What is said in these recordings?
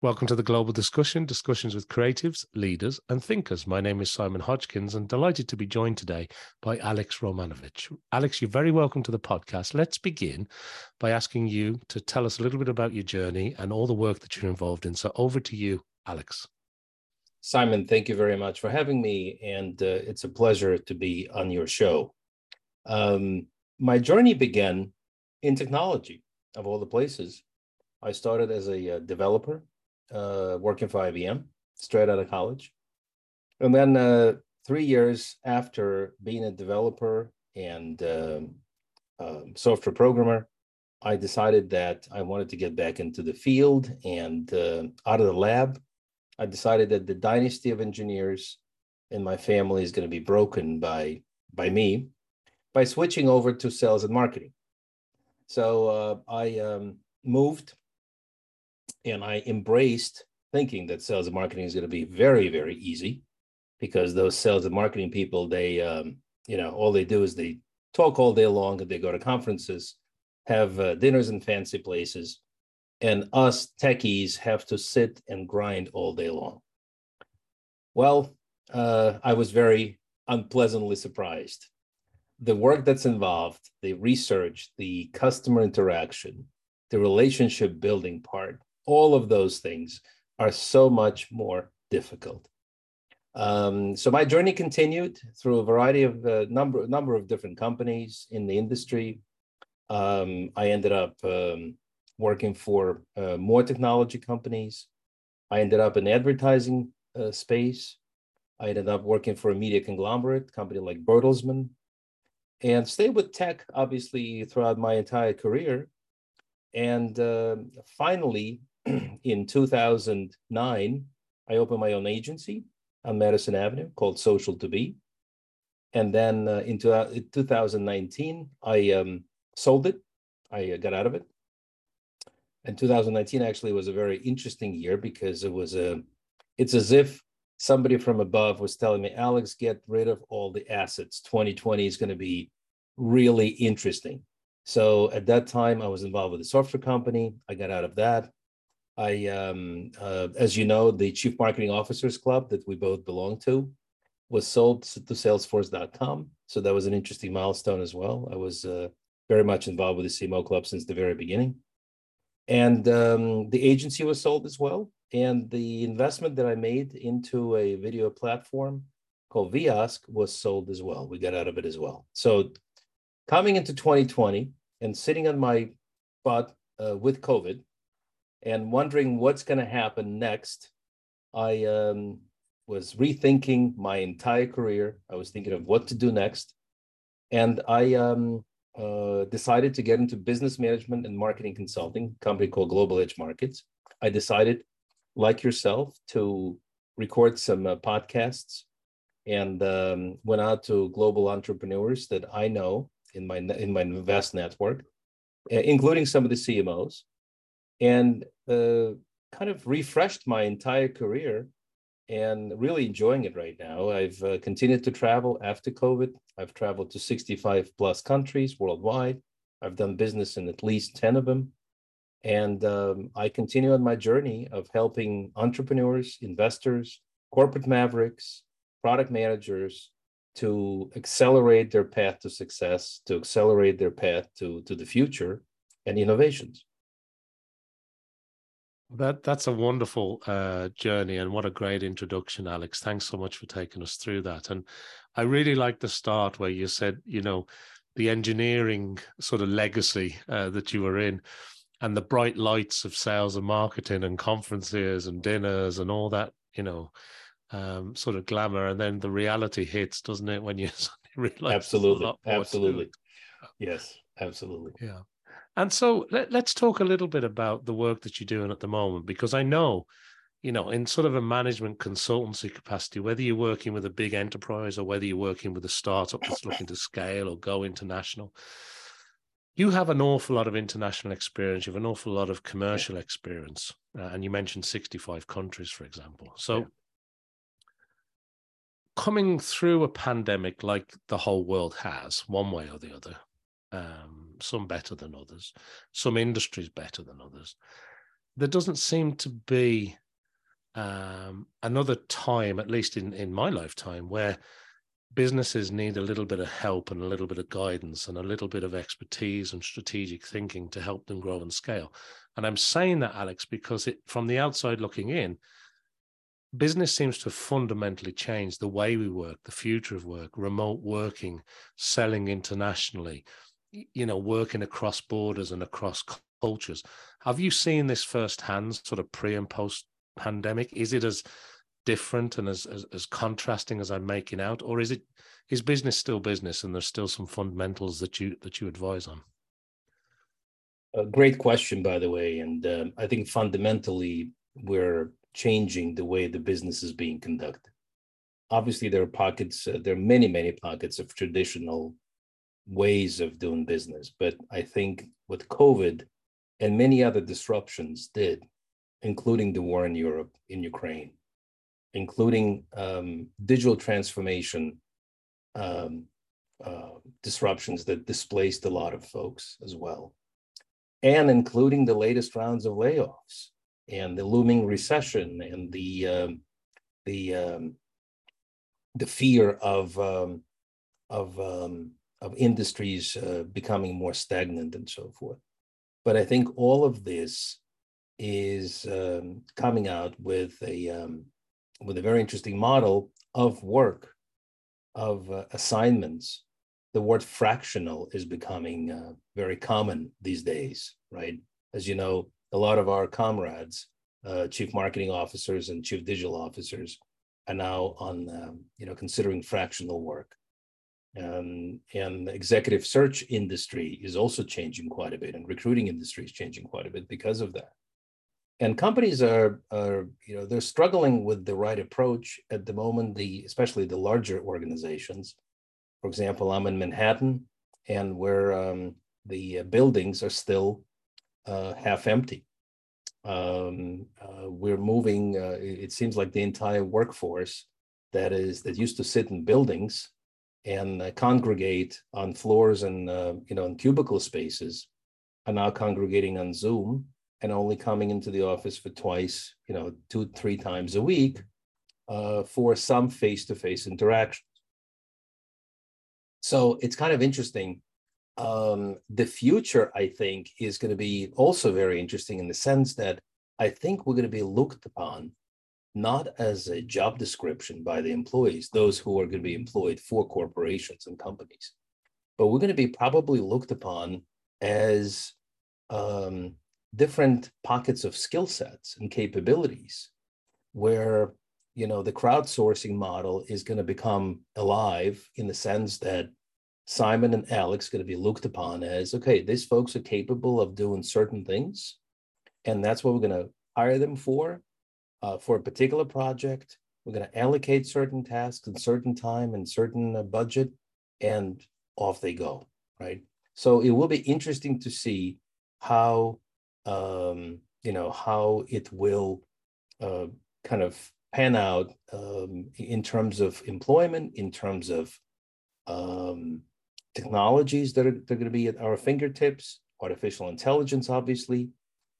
Welcome to the Global Discussion, discussions with creatives, leaders, and thinkers. My name is Simon Hodgkins and delighted to be joined today by Alex Romanovich. Alex, you're very welcome to the podcast. Let's begin by asking you to tell us a little bit about your journey and all the work that you're involved in. So over to you, Alex. Simon, thank you very much for having me. And uh, it's a pleasure to be on your show. Um, my journey began in technology, of all the places. I started as a uh, developer uh, working for IBM straight out of college. And then uh, three years after being a developer and um, uh, software programmer, I decided that I wanted to get back into the field and uh, out of the lab. I decided that the dynasty of engineers in my family is going to be broken by by me by switching over to sales and marketing. So uh, I um, moved and I embraced thinking that sales and marketing is going to be very, very easy because those sales and marketing people, they, um, you know, all they do is they talk all day long and they go to conferences, have uh, dinners in fancy places, and us techies have to sit and grind all day long. Well, uh, I was very unpleasantly surprised. The work that's involved, the research, the customer interaction, the relationship building part, all of those things are so much more difficult. Um, so my journey continued through a variety of uh, number number of different companies in the industry. Um, I ended up um, working for uh, more technology companies. I ended up in advertising uh, space. I ended up working for a media conglomerate company like Bertelsmann, and stayed with tech obviously throughout my entire career. And uh, finally, in 2009, I opened my own agency on Madison Avenue called Social2B. And then uh, in 2019, I um, sold it. I uh, got out of it. And 2019 actually was a very interesting year because it was a, it's as if somebody from above was telling me, Alex, get rid of all the assets. 2020 is going to be really interesting. So at that time, I was involved with a software company. I got out of that. I, um, uh, as you know, the Chief Marketing Officers Club that we both belong to was sold to Salesforce.com. So that was an interesting milestone as well. I was uh, very much involved with the CMO Club since the very beginning. And um, the agency was sold as well. And the investment that I made into a video platform called Viosk was sold as well. We got out of it as well. So coming into 2020 and sitting on my butt uh, with COVID, and wondering what's going to happen next, I um, was rethinking my entire career. I was thinking of what to do next. And I um, uh, decided to get into business management and marketing consulting, company called GlobalEdgeMarkets. I decided, like yourself, to record some uh, podcasts and um, went out to global entrepreneurs that I know in my in my vast network, including some of the CMOs, and uh, kind of refreshed my entire career and really enjoying it right now. I've uh, continued to travel after COVID. I've traveled to 65 plus countries worldwide. I've done business in at least 10 of them. And um, I continue on my journey of helping entrepreneurs, investors, corporate mavericks, product managers to accelerate their path to success, to accelerate their path to, to the future and innovations. That that's a wonderful uh, journey, and what a great introduction, Alex. Thanks so much for taking us through that. And I really like the start where you said, you know, the engineering sort of legacy uh, that you were in, and the bright lights of sales and marketing and conferences and dinners and all that, you know, um, sort of glamour, and then the reality hits, doesn't it? When you realize absolutely, absolutely, yes, absolutely, yeah. And so let, us talk a little bit about the work that you're doing at the moment, because I know, you know, in sort of a management consultancy capacity, whether you're working with a big enterprise or whether you're working with a startup that's looking to scale or go international, you have an awful lot of international experience. You have an awful lot of commercial experience. Uh, and you mentioned 65 countries, for example. So, yeah. coming through a pandemic like the whole world has, one way or the other, um, some better than others, some industries better than others. there doesn't seem to be um, another time, at least in, in my lifetime, where businesses need a little bit of help and a little bit of guidance and a little bit of expertise and strategic thinking to help them grow and scale. And I'm saying that, Alex, because it, from the outside looking in, business seems to have fundamentally changed the way we work, the future of work, remote working, selling internationally, you know, working across borders and across cultures. Have you seen this firsthand, sort of pre and post pandemic? Is it as different and as, as, as contrasting as I'm making out, or is it is business still business and there's still some fundamentals that you that you advise on? A great question, by the way, and um, I think fundamentally we're changing the way the business is being conducted. Obviously, there are pockets. Uh, there are many, many pockets of traditional ways of doing business, but I think what COVID and many other disruptions did including the war in Europe, in Ukraine, including um, digital transformation um, uh, disruptions that displaced a lot of folks as well, and including the latest rounds of layoffs and the looming recession and the um, the um, the fear of um, of um, of industries uh, becoming more stagnant and so forth. But I think all of this is um, coming out with a um, with a very interesting model of work, of uh, assignments. The word fractional is becoming uh, very common these days, right? As you know, a lot of our comrades, uh, chief marketing officers and chief digital officers, are now on, um, you know, considering fractional work. Um, and the executive search industry is also changing quite a bit, and recruiting industry is changing quite a bit because of that. And companies are, are you know they're struggling with the right approach at the moment the especially the larger organizations. For example i'm in manhattan and where um, the uh, buildings are still uh, half empty. Um, uh, we're moving uh, it seems like the entire workforce that is that used to sit in buildings and uh, congregate on floors and uh, you know in cubicle spaces are now congregating on zoom and only coming into the office for twice, you know, two, three times a week uh, for some face-to-face interactions. So it's kind of interesting. Um, the future, I think, is going to be also very interesting in the sense that I think we're going to be looked upon not as a job description by the employees, those who are going to be employed for corporations and companies, but we're going to be probably looked upon as um, different pockets of skill sets and capabilities where you know the crowdsourcing model is going to become alive in the sense that simon and alex going to be looked upon as okay these folks are capable of doing certain things and that's what we're going to hire them for uh, for a particular project we're going to allocate certain tasks and certain time and certain uh, budget and off they go right so it will be interesting to see how um, you know, how it will uh, kind of pan out um, in terms of employment, in terms of um, technologies that are, that are going to be at our fingertips. Artificial intelligence, obviously,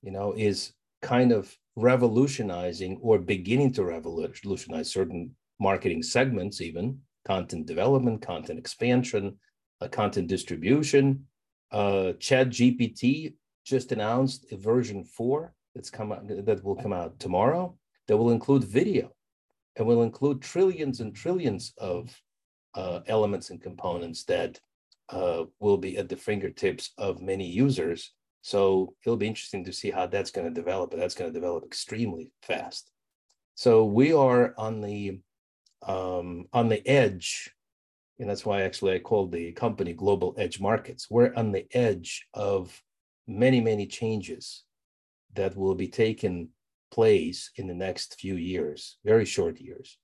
you know, is kind of revolutionizing or beginning to revolutionize certain marketing segments, even content development, content expansion, uh, content distribution. Uh, ChatGPT just announced a version four that's come out that will come out tomorrow that will include video and will include trillions and trillions of uh, elements and components that uh, will be at the fingertips of many users. So it'll be interesting to see how that's going to develop, but that's going to develop extremely fast. So we are on the um, on the edge, and that's why actually I called the company GlobalEdgeMarkets. We're on the edge of many, many changes that will be taken place in the next few years, very short years.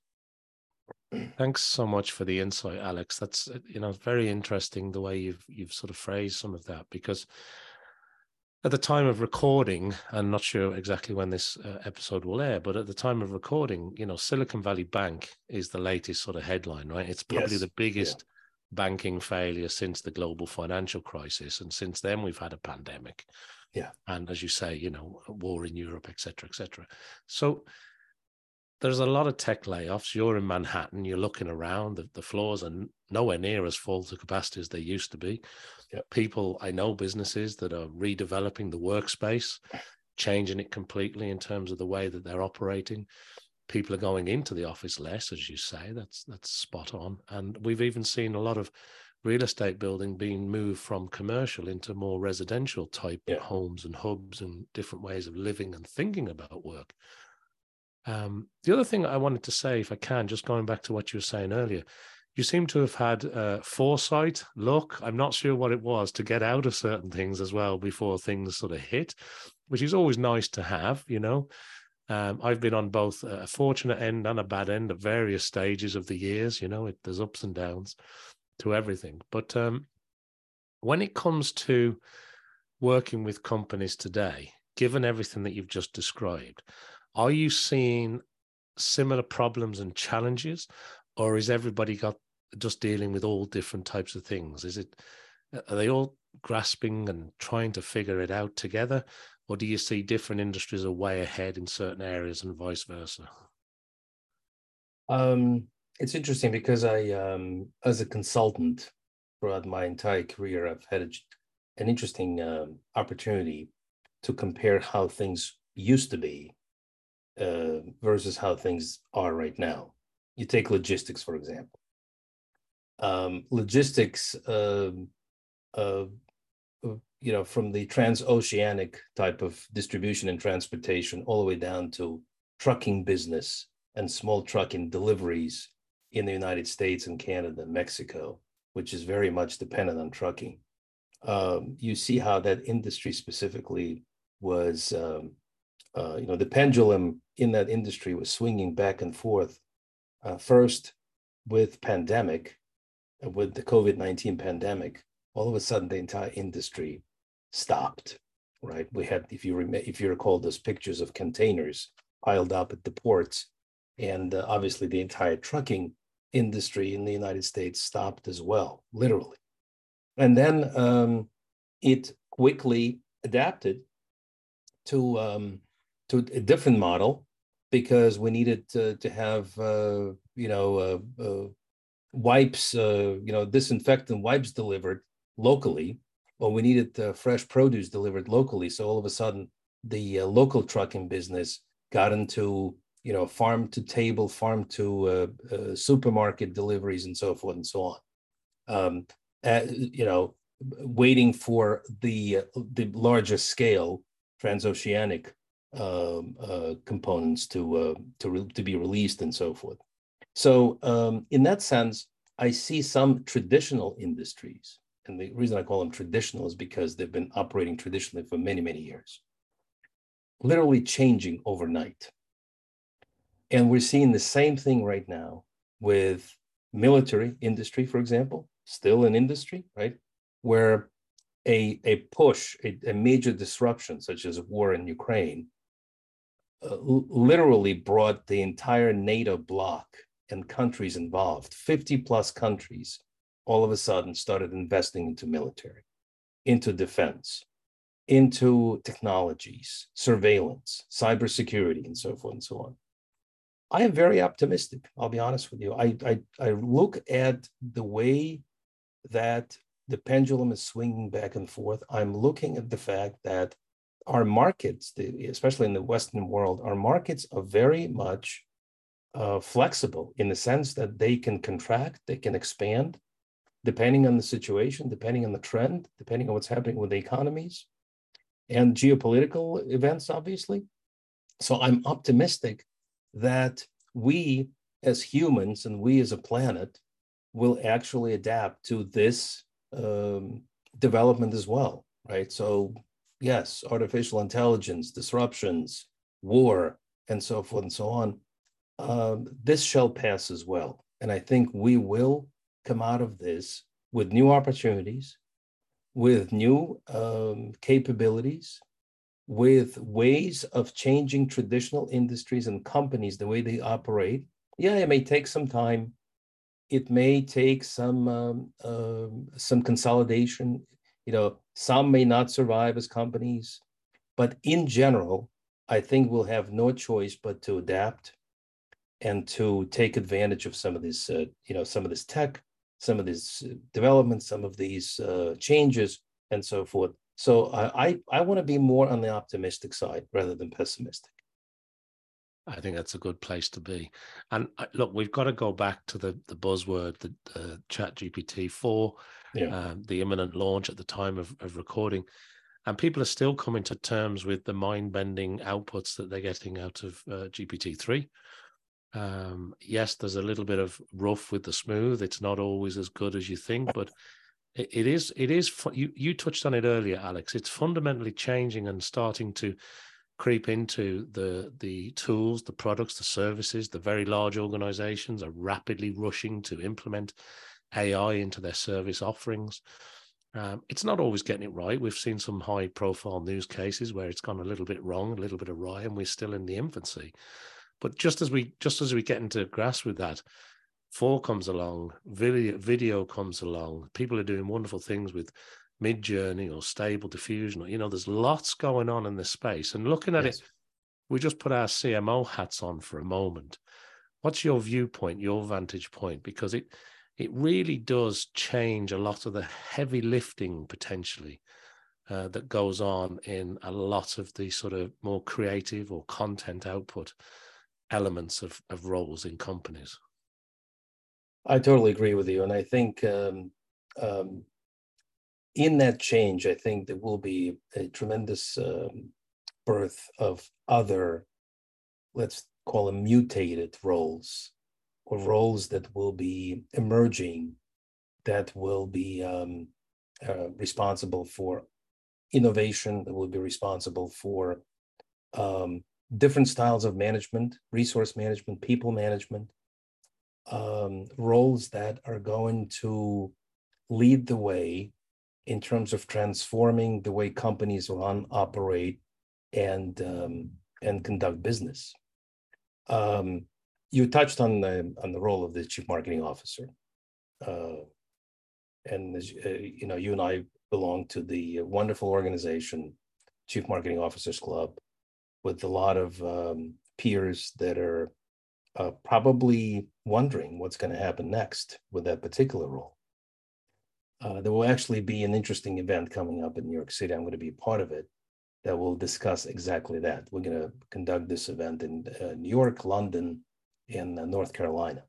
Thanks so much for the insight, Alex. That's you know very interesting the way you've you've sort of phrased some of that because at the time of recording, I'm not sure exactly when this uh, episode will air, but at the time of recording, you know, Silicon Valley Bank is the latest sort of headline, right? It's probably yes. the biggest banking failure since the global financial crisis, and since then we've had a pandemic. Yeah, and as you say, you know, war in Europe, etc., etc. So there's a lot of tech layoffs. You're in Manhattan, you're looking around, the, the floors are nowhere near as full to capacity as they used to be. Yep. People, I know businesses that are redeveloping the workspace, changing it completely in terms of the way that they're operating. People are going into the office less, as you say. That's that's spot on. And we've even seen a lot of real estate building being moved from commercial into more residential type yeah. homes and hubs and different ways of living and thinking about work. Um, the other thing I wanted to say, if I can, just going back to what you were saying earlier, you seem to have had uh, foresight, luck. I'm not sure what it was to get out of certain things as well before things sort of hit, which is always nice to have, you know. Um, I've been on both a fortunate end and a bad end at various stages of the years. You know, it, there's ups and downs to everything. But um, when it comes to working with companies today, given everything that you've just described, are you seeing similar problems and challenges, or is everybody got just dealing with all different types of things? Is it are they all grasping and trying to figure it out together, or do you see different industries are way ahead in certain areas and vice versa? Um, it's interesting because I, um, as a consultant throughout my entire career, I've had a, an interesting um, opportunity to compare how things used to be uh, versus how things are right now. You take logistics, for example. Um, logistics, uh, uh, you know, from the transoceanic type of distribution and transportation all the way down to trucking business and small trucking deliveries in the United States and Canada, Mexico, which is very much dependent on trucking. Um, you see how that industry specifically was um, uh, you know, the pendulum in that industry was swinging back and forth. Uh, first, with pandemic, with the COVID nineteen pandemic, all of a sudden the entire industry stopped. Right? We had, if you rem- if you recall, those pictures of containers piled up at the ports, and uh, obviously the entire trucking industry in the United States stopped as well, literally. And then um, it quickly adapted to um, to a different model because we needed to, to have uh, you know uh, uh, wipes uh, you know disinfectant wipes delivered locally or we needed uh, fresh produce delivered locally. So all of a sudden the local trucking business got into you know farm to table farm to supermarket deliveries and so forth and so on. Um, you know waiting for the the larger scale transoceanic um, uh, components to uh, to re- to be released and so forth. So um, in that sense, I see some traditional industries, and the reason I call them traditional is because they've been operating traditionally for many many years, literally changing overnight. And we're seeing the same thing right now with military industry, for example, still an industry, right, where a, a push, a, a major disruption, such as war in Ukraine, uh, literally brought the entire NATO bloc and countries involved, 50 plus countries, all of a sudden started investing into military, into defense, into technologies, surveillance, cybersecurity, and so forth and so on. I am very optimistic. I'll be honest with you. I, I, I look at the way that the pendulum is swinging back and forth. I'm looking at the fact that our markets, especially in the Western world, our markets are very much uh, flexible in the sense that they can contract, they can expand, depending on the situation, depending on the trend, depending on what's happening with the economies and geopolitical events, obviously. So I'm optimistic that we as humans and we as a planet will actually adapt to this um, development as well, right? So yes, artificial intelligence, disruptions, war, and so forth and so on, um, this shall pass as well. And I think we will come out of this with new opportunities, with new um, capabilities, with ways of changing traditional industries and companies, the way they operate. Yeah, it may take some time it may take some um, uh, some consolidation. You know, some may not survive as companies, but in general, I think we'll have no choice but to adapt and to take advantage of some of this, uh, you know, some of this tech, some of this uh, development, some of these uh, changes, and so forth. So I I, I want to be more on the optimistic side rather than pessimistic. I think that's a good place to be. And uh, look, we've got to go back to the the buzzword, the, the ChatGPT four, yeah. um, the imminent launch at the time of, of recording, and people are still coming to terms with the mind bending outputs that they're getting out of uh, GPT three. Um, yes, there's a little bit of rough with the smooth. It's not always as good as you think, but it, it is. It is. You you touched on it earlier, Alex. It's fundamentally changing and starting to creep into the the tools, the products, the services. The very large organizations are rapidly rushing to implement AI into their service offerings. Um, it's not always getting it right. We've seen some high profile news cases where it's gone a little bit wrong, a little bit awry, and we're still in the infancy. But just as we just as we get into grasp with that, four comes along, video video comes along. People are doing wonderful things with Midjourney or stable diffusion or you know there's lots going on in this space and looking at yes. it we just put our cmo hats on for a moment what's your viewpoint your vantage point because it it really does change a lot of the heavy lifting potentially uh, that goes on in a lot of the sort of more creative or content output elements of, of roles in companies. I totally agree with you. And I think um, um, in that change, I think there will be a tremendous um, birth of other, let's call them mutated roles or roles that will be emerging that will be um, uh, responsible for innovation, that will be responsible for um, different styles of management, resource management, people management, um, roles that are going to lead the way in terms of transforming the way companies run, operate, and um, and conduct business. Um, you touched on the on the role of the chief marketing officer, uh, and uh, you know, you and I belong to the wonderful organization, Chief Marketing Officers Club, with a lot of um, peers that are uh, probably wondering what's going to happen next with that particular role. Uh, there will actually be an interesting event coming up in New York City. I'm going to be part of it that will discuss exactly that. We're going to conduct this event in uh, New York, London, and uh, North Carolina.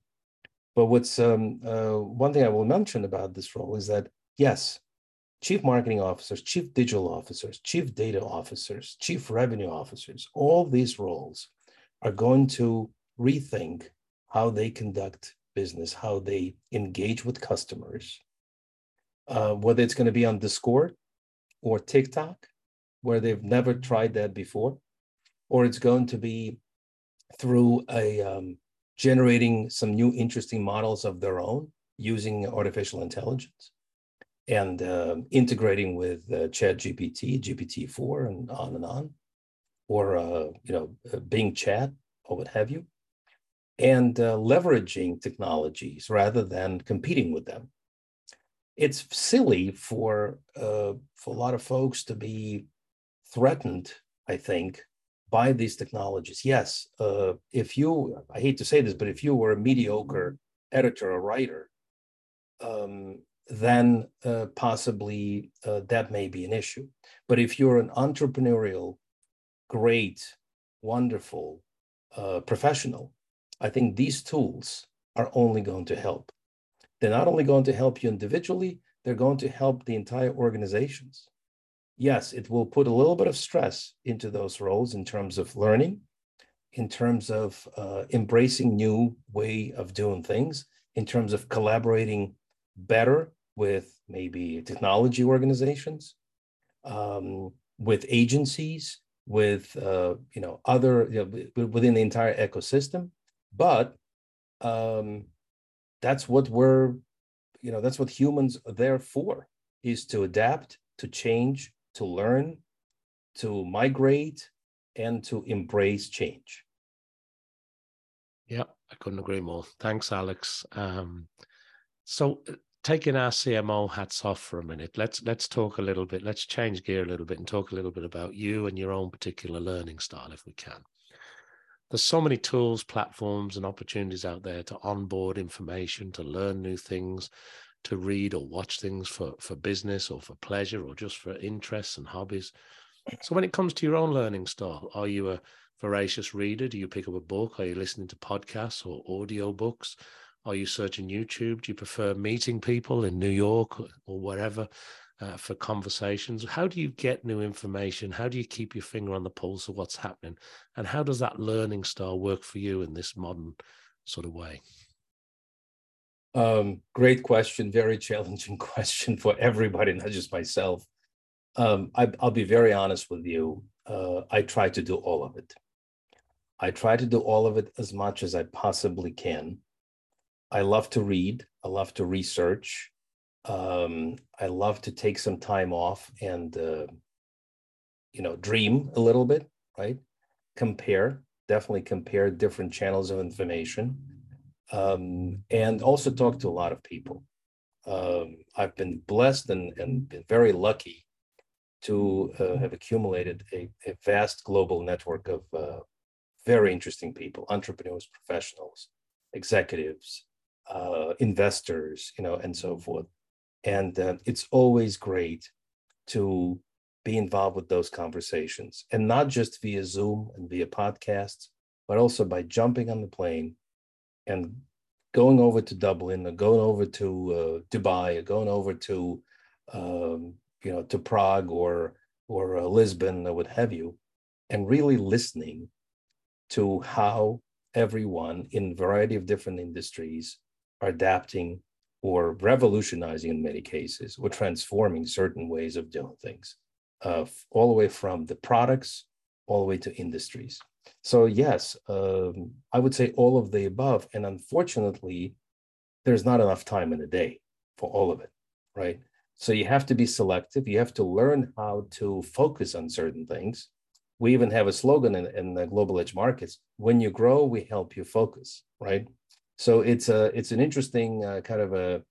But what's um, uh, one thing I will mention about this role is that yes, chief marketing officers, chief digital officers, chief data officers, chief revenue officers, all these roles are going to rethink how they conduct business, how they engage with customers, uh, whether it's going to be on Discord or TikTok, where they've never tried that before, or it's going to be through a um, generating some new interesting models of their own using artificial intelligence and uh, integrating with uh, ChatGPT, GPT-4, and on and on, or uh, you know, uh, Bing Chat or what have you, and uh, leveraging technologies rather than competing with them. It's silly for uh, for a lot of folks to be threatened. I think by these technologies. Yes, if you, I hate to say this, but if you were a mediocre editor or writer, um, then uh, possibly uh, that may be an issue. But if you're an entrepreneurial, great, wonderful uh, professional, I think these tools are only going to help. They're not only going to help you individually, they're going to help the entire organizations. Yes, it will put a little bit of stress into those roles in terms of learning, in terms of uh, embracing new way of doing things, in terms of collaborating better with maybe technology organizations, um, with agencies, with uh, you know other you know, within the entire ecosystem. But um, that's what we're you know that's what humans are there for is to adapt, to change, to learn, to migrate, and to embrace change. Yeah, I couldn't agree more. Thanks, Alex. Um, so uh, taking our CMO hats off for a minute, let's let's talk a little bit. Let's change gear a little bit and talk a little bit about you and your own particular learning style, if we can. There's so many tools, platforms, and opportunities out there to onboard information, to learn new things, to read or watch things for for business or for pleasure or just for interests and hobbies. So when it comes to your own learning style, are you a voracious reader? Do you pick up a book? Are you listening to podcasts or audio books? Are you searching YouTube? Do you prefer meeting people in New York or wherever uh, for conversations? How do you get new information? How do you keep your finger on the pulse of what's happening? And how does that learning style work for you in this modern sort of way? Um, great question. Very challenging question for everybody, not just myself. Um, I, will be very honest with you. Uh, I try to do all of it. I try to do all of it as much as I possibly can. I love to read. I love to research. Um, I love to take some time off and, uh, you know, dream a little bit, right? Compare, definitely compare different channels of information, um, and also talk to a lot of people. Um, I've been blessed and, and been very lucky to uh, have accumulated a, a, vast global network of uh, very interesting people, entrepreneurs, professionals, executives, uh, investors, you know, and so forth. And uh, it's always great to be involved with those conversations and not just via Zoom and via podcasts, but also by jumping on the plane and going over to Dublin or going over to uh, Dubai or going over to, um, you know, to Prague or, or uh, Lisbon or what have you, and really listening to how everyone in a variety of different industries are adapting or revolutionizing in many cases or transforming certain ways of doing things uh, all the way from the products all the way to industries so yes um, i would say all of the above and unfortunately there's not enough time in a day for all of it right? So you have to be selective. You have to learn how to focus on certain things. We even have a slogan in, in the global edge markets when you grow we help you focus right? So it's a it's an interesting uh, kind of a,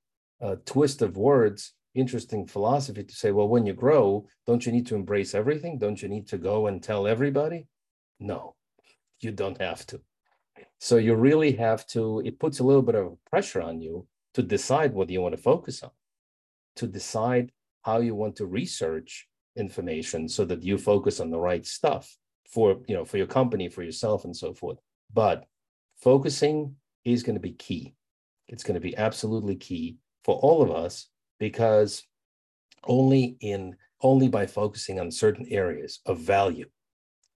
a, twist of words interesting philosophy to say well when you grow don't you need to embrace everything? Don't you need to go and tell everybody? No you don't have to. So you really have to it puts a little bit of pressure on you to decide what you want to focus on to decide how you want to research information so that you focus on the right stuff for you know for your company for yourself and so forth. But focusing is going to be key. It's going to be absolutely key for all of us because only in only by focusing on certain areas of value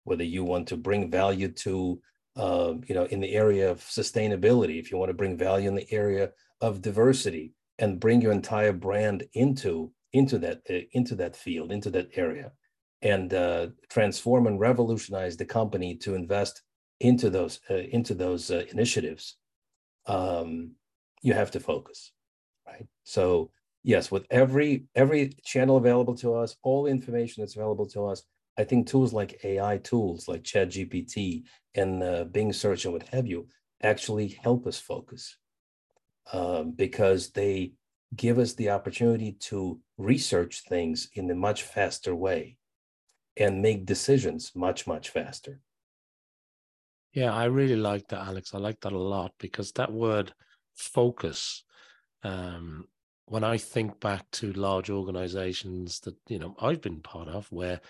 whether you want to bring value to uh, you know in the area of sustainability if you want to bring value in the area of diversity and bring your entire brand into into that uh, into that field, into that area, and uh, transform and revolutionize the company to invest into those uh, into those uh, initiatives. Um, you have to focus, right? So yes, with every every channel available to us, all the information that's available to us, I think tools like AI tools like ChatGPT and uh, Bing Search and what have you actually help us focus um, because they give us the opportunity to research things in a much faster way and make decisions much, much faster. Yeah, I really like that, Alex. I like that a lot because that word focus, um, when I think back to large organizations that, you know, I've been part of where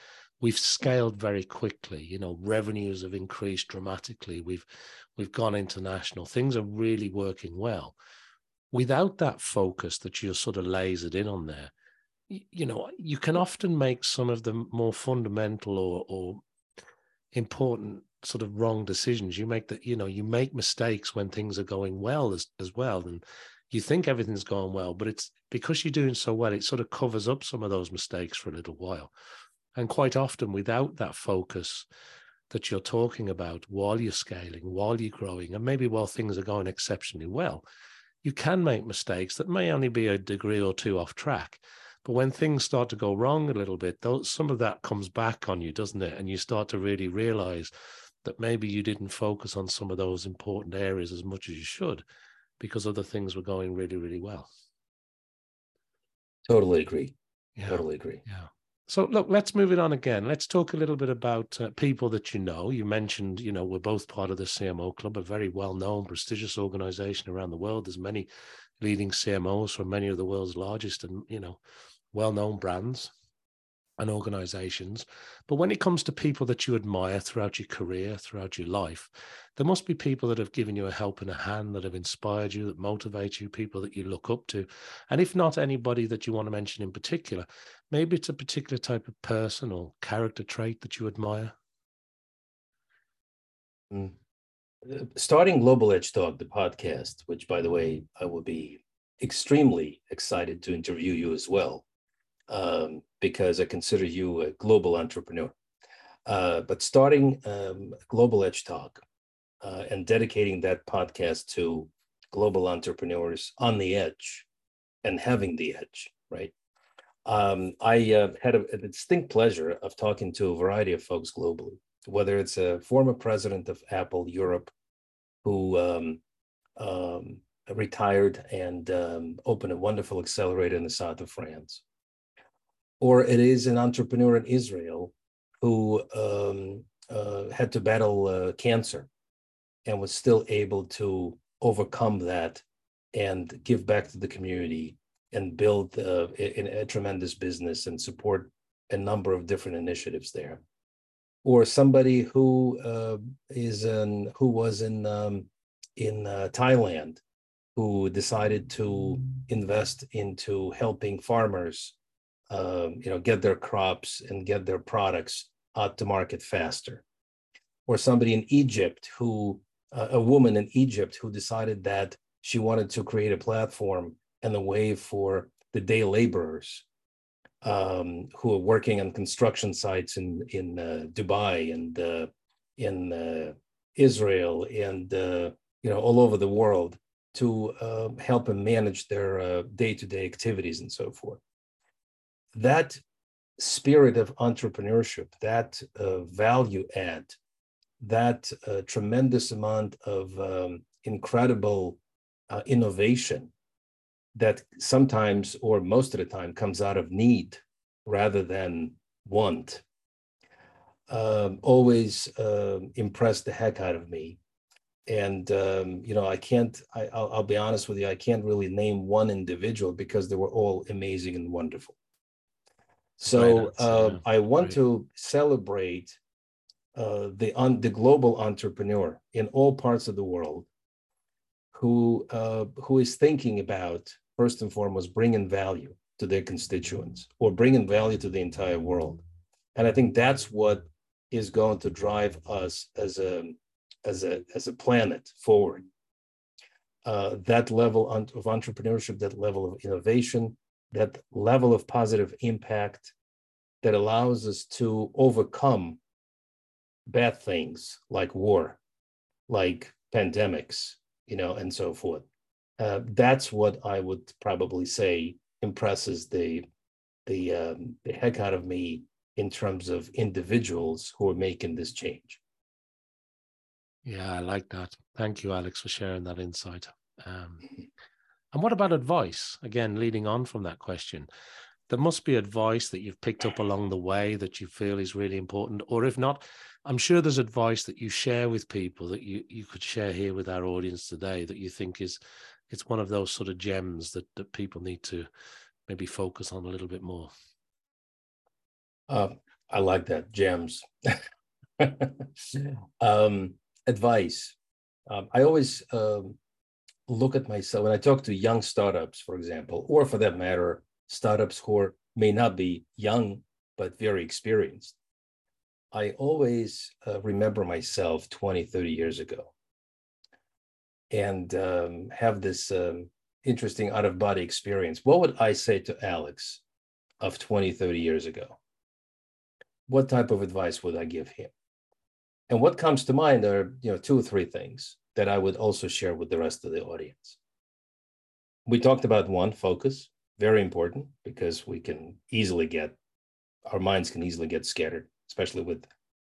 we've scaled very quickly, you know, revenues have increased dramatically. We've we've gone international. Things are really working well without that focus that you're sort of lasered in on there, you know, you can often make some of the more fundamental or, or important sort of wrong decisions. You make that, you know, you make mistakes when things are going well as, as well. And you think everything's going well, but it's because you're doing so well, it sort of covers up some of those mistakes for a little while. And quite often, without that focus that you're talking about while you're scaling, while you're growing, and maybe while things are going exceptionally well, you can make mistakes that may only be a degree or two off track. But when things start to go wrong a little bit, though, some of that comes back on you, doesn't it? And you start to really realize that maybe you didn't focus on some of those important areas as much as you should because other things were going really, really well. Totally agree. Yeah. Totally agree. Yeah. So look, let's move it on again. Let's talk a little bit about uh, people that you know. You mentioned, you know, we're both part of the CMO Club, a very well-known, prestigious organization around the world. There's many leading CMOs from many of the world's largest and you know well-known brands and organizations. But when it comes to people that you admire throughout your career, throughout your life, there must be people that have given you a help and a hand, that have inspired you, that motivate you, people that you look up to. And if not anybody that you want to mention in particular, maybe it's a particular type of person or character trait that you admire. Mm. Starting Global Edge Talk, the podcast, which by the way, I will be extremely excited to interview you as well um, because I consider you a global entrepreneur. Uh, but starting um, Global Edge Talk uh, and dedicating that podcast to global entrepreneurs on the edge and having the edge, right? Um, I uh, had a, a, distinct pleasure of talking to a variety of folks globally, whether it's a former president of Apple Europe who um, um, retired and um, opened a wonderful accelerator in the south of France, or it is an entrepreneur in Israel who um, uh, had to battle uh, cancer and was still able to overcome that and give back to the community and build uh, a, a, tremendous business and support a number of different initiatives there. Or somebody who uh, is in, who was in um, in uh, Thailand, who decided to invest into helping farmers um, you know, get their crops and get their products out to market faster. Or somebody in Egypt who, uh, a woman in Egypt who decided that she wanted to create a platform and a way for the day laborers um, who are working on construction sites in in uh, Dubai and uh, in uh, Israel and uh, you know all over the world to uh, help them manage their day to day activities and so forth that spirit of entrepreneurship, that uh, value add, that uh, tremendous amount of um, incredible uh, innovation that sometimes or most of the time comes out of need rather than want um, always um, impressed the heck out of me. And um, you know i can't I, will be honest with you i can't really name one individual because they were all amazing and wonderful so uh, I want right. to celebrate uh, the un- the global entrepreneur in all parts of the world who uh, who is thinking about first and foremost bringing value to their constituents or bringing value to the entire world, and I think that's what is going to drive us as a as a as a planet forward. Uh, that level of entrepreneurship, that level of innovation, that level of positive impact that allows us to overcome bad things like war, like pandemics, you know, and so forth. Uh, that's what I would probably say impresses the the um, the heck out of me in terms of individuals who are making this change. Yeah, I like that. Thank you, Alex, for sharing that insight. Um, and what about advice? Again, leading on from that question, there must be advice that you've picked up along the way that you feel is really important. Or if not, I'm sure there's advice that you share with people that you, you could share here with our audience today that you think is it's one of those sort of gems that, that people need to maybe focus on a little bit more. Uh, I like that gems. um, advice. Um, I always um, look at myself when I talk to young startups, for example, or for that matter, startups who are, may not be young but very experienced. I always uh, remember myself 20, 30 years ago and um, have this um, interesting out of body experience. What would I say to Alex of 20, 30 years ago? What type of advice would I give him? And what comes to mind are you know two or three things that I would also share with the rest of the audience. We talked about one focus, very important because we can easily get our minds can easily get scattered, especially with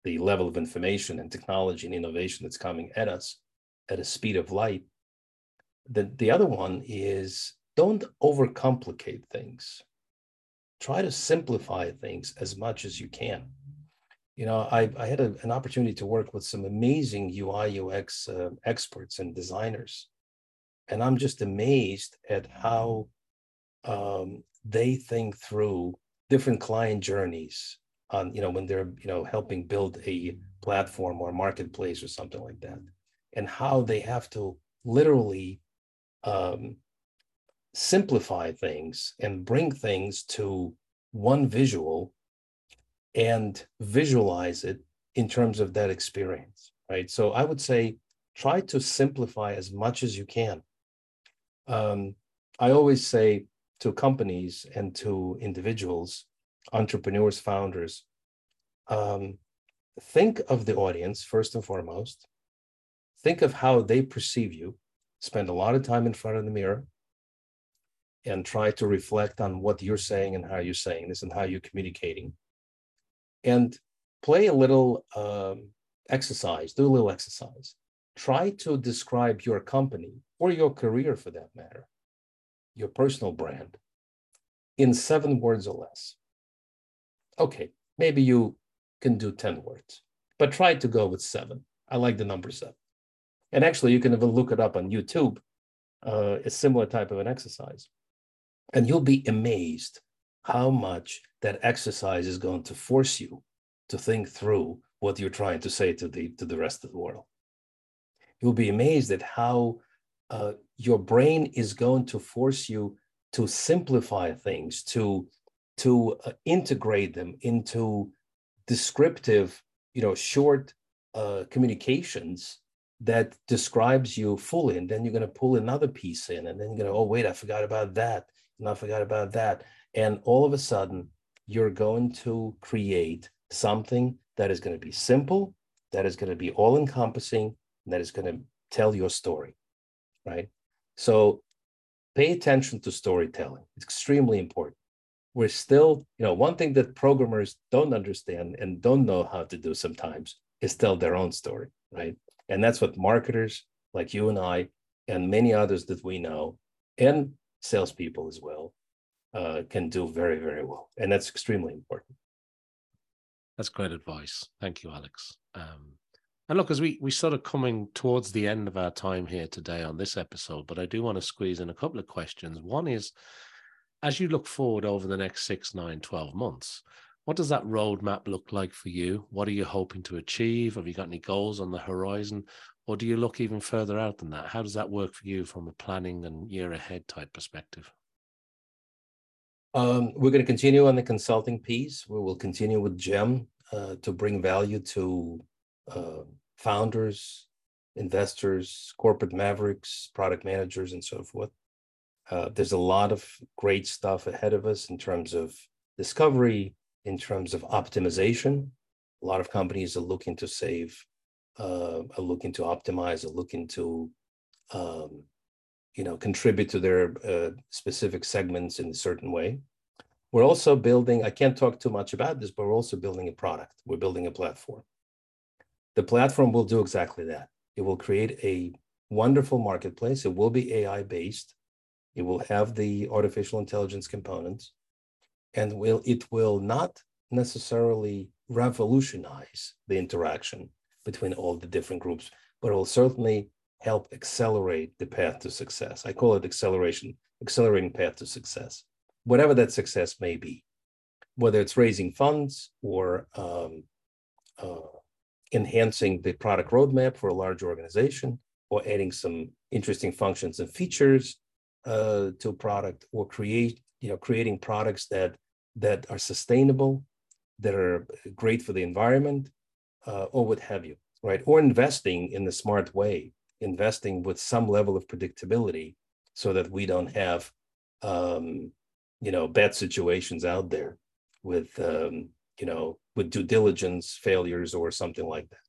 the level of information and technology and innovation that's coming at us at a speed of light. The, the other one is don't overcomplicate things. Try to simplify things as much as you can. You know, I, I had a, an opportunity to work with some amazing UI UX uh, experts and designers, and I'm just amazed at how um, they think through different client journeys on you know when they're you know helping build a platform or marketplace or something like that and how they have to literally um, simplify things and bring things to one visual and visualize it in terms of that experience right? So i would say try to simplify as much as you can. Um, i always say to companies and to individuals entrepreneurs founders um, think of the audience first and foremost. Think of how they perceive you. Spend a lot of time in front of the mirror and try to reflect on what you're saying and how you're saying this and how you're communicating and play a little um, exercise do a little exercise. Try to describe your company or your career for that matter your personal brand in seven words or less. Okay maybe you can do 10 words but try to go with seven. I like the number seven. And actually, you can even look it up on YouTube, uh, a similar type of an exercise. And you'll be amazed how much that exercise is going to force you to think through what you're trying to say to the, to the rest of the world. You'll be amazed at how uh, your brain is going to force you to simplify things, to, to uh, integrate them into descriptive, you know, short uh, communications that describes you fully and then you're going to pull another piece in and then you're going to oh wait i forgot about that and i forgot about that and all of a sudden you're going to create something that is going to be simple that is going to be all encompassing that is going to tell your story right? So pay attention to storytelling. It's extremely important. We're still you know one thing that programmers don't understand and don't know how to do sometimes is tell their own story right? And that's what marketers like you and I, and many others that we know, and salespeople as well, uh, can do very, very well. And that's extremely important. That's great advice. Thank you, Alex. Um, and look, as we we sort of coming towards the end of our time here today on this episode, but I do want to squeeze in a couple of questions. One is, as you look forward over the next six, nine, 12 months, what does that roadmap look like for you? What are you hoping to achieve? Have you got any goals on the horizon? Or do you look even further out than that? How does that work for you from a planning and year ahead type perspective? Um, we're going to continue on the consulting piece. We will continue with GEM uh, to bring value to uh, founders, investors, corporate mavericks, product managers, and so forth. Uh, there's a lot of great stuff ahead of us in terms of discovery, in terms of optimization. A lot of companies are looking to save, uh, are looking to optimize, are looking to, um, you know, contribute to their uh, specific segments in a certain way. We're also building, I can't talk too much about this, but we're also building a product. We're building a platform. The platform will do exactly that. It will create a wonderful marketplace. It will be AI based. It will have the artificial intelligence components and will it will not necessarily revolutionize the interaction between all the different groups, but it will certainly help accelerate the path to success. I call it acceleration, accelerating path to success, whatever that success may be, whether it's raising funds or um, uh, enhancing the product roadmap for a large organization, or adding some interesting functions and features uh, to a product, or create you know creating products that that are sustainable, that are great for the environment, uh, or what have you, right? Or investing in a smart way, investing with some level of predictability so that we don't have, um, you know, bad situations out there with, um, you know, with due diligence failures or something like that.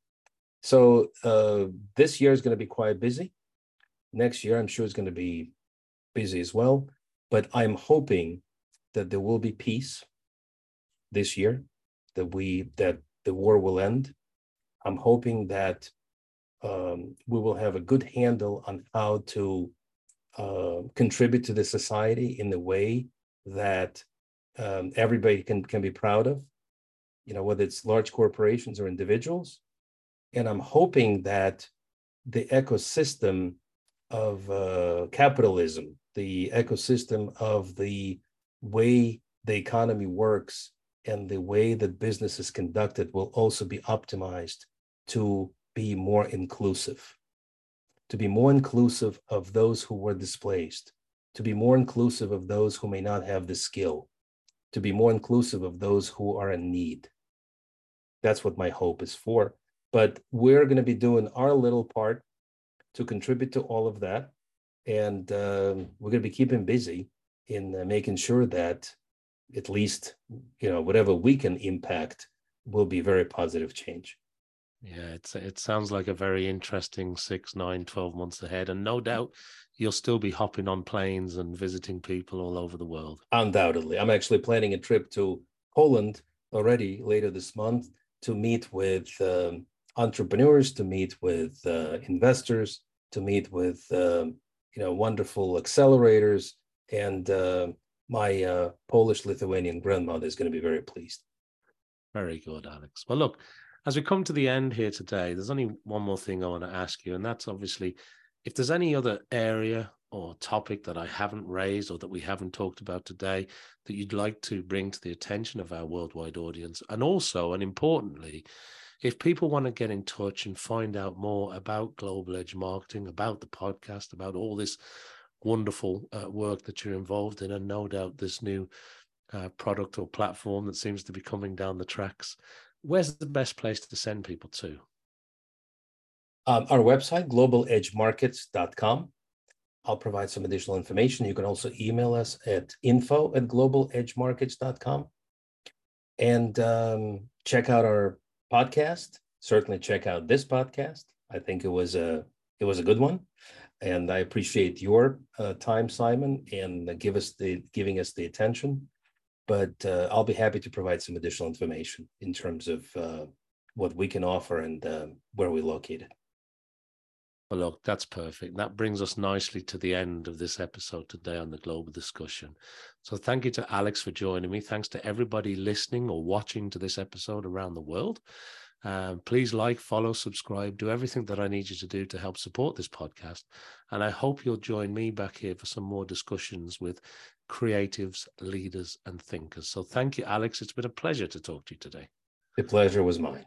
So uh, this year is going to be quite busy. Next year, I'm sure is going to be busy as well. But I'm hoping that there will be peace this year, that we that the war will end, I'm hoping that um, we will have a good handle on how to uh, contribute to the society in the way that um, everybody can can be proud of. You know, whether it's large corporations or individuals, and I'm hoping that the ecosystem of uh, capitalism, the ecosystem of the way the economy works and the way that business is conducted will also be optimized to be more inclusive, to be more inclusive of those who were displaced, to be more inclusive of those who may not have the skill, to be more inclusive of those who are in need. That's what my hope is for. But we're going to be doing our little part to contribute to all of that. And um, we're going to be keeping busy in uh, making sure that at least, you know, whatever we can impact will be very positive change. Yeah, it's it sounds like a very interesting six, nine, 12 months ahead. And no doubt you'll still be hopping on planes and visiting people all over the world. Undoubtedly. I'm actually planning a trip to Poland already later this month to meet with um, entrepreneurs, to meet with uh, investors, to meet with um, you know wonderful accelerators, and uh, my uh, Polish Lithuanian grandmother is going to be very pleased. Very good, Alex. Well, look, as we come to the end here today, there's only one more thing I want to ask you, and that's obviously if there's any other area or topic that I haven't raised or that we haven't talked about today that you'd like to bring to the attention of our worldwide audience, and also, and importantly, if people want to get in touch and find out more about Global Edge Marketing, about the podcast, about all this wonderful uh, work that you're involved in, and no doubt this new uh, product or platform that seems to be coming down the tracks, where's the best place to send people to? Um, our website, globaledgemarkets.com. I'll provide some additional information. You can also email us at info at globaledgemarkets.com and um, check out our podcast. Certainly check out this podcast. I think it was a it was a good one, and I appreciate your uh, time, Simon, and give us the giving us the attention. But uh, I'll be happy to provide some additional information in terms of uh, what we can offer and uh, where we're located. Well, look, that's perfect. That brings us nicely to the end of this episode today on the global discussion. So, thank you to Alex for joining me. Thanks to everybody listening or watching to this episode around the world. Um, please like, follow, subscribe, do everything that I need you to do to help support this podcast. And I hope you'll join me back here for some more discussions with creatives, leaders, and thinkers. So thank you, Alex. It's been a pleasure to talk to you today. The pleasure was mine.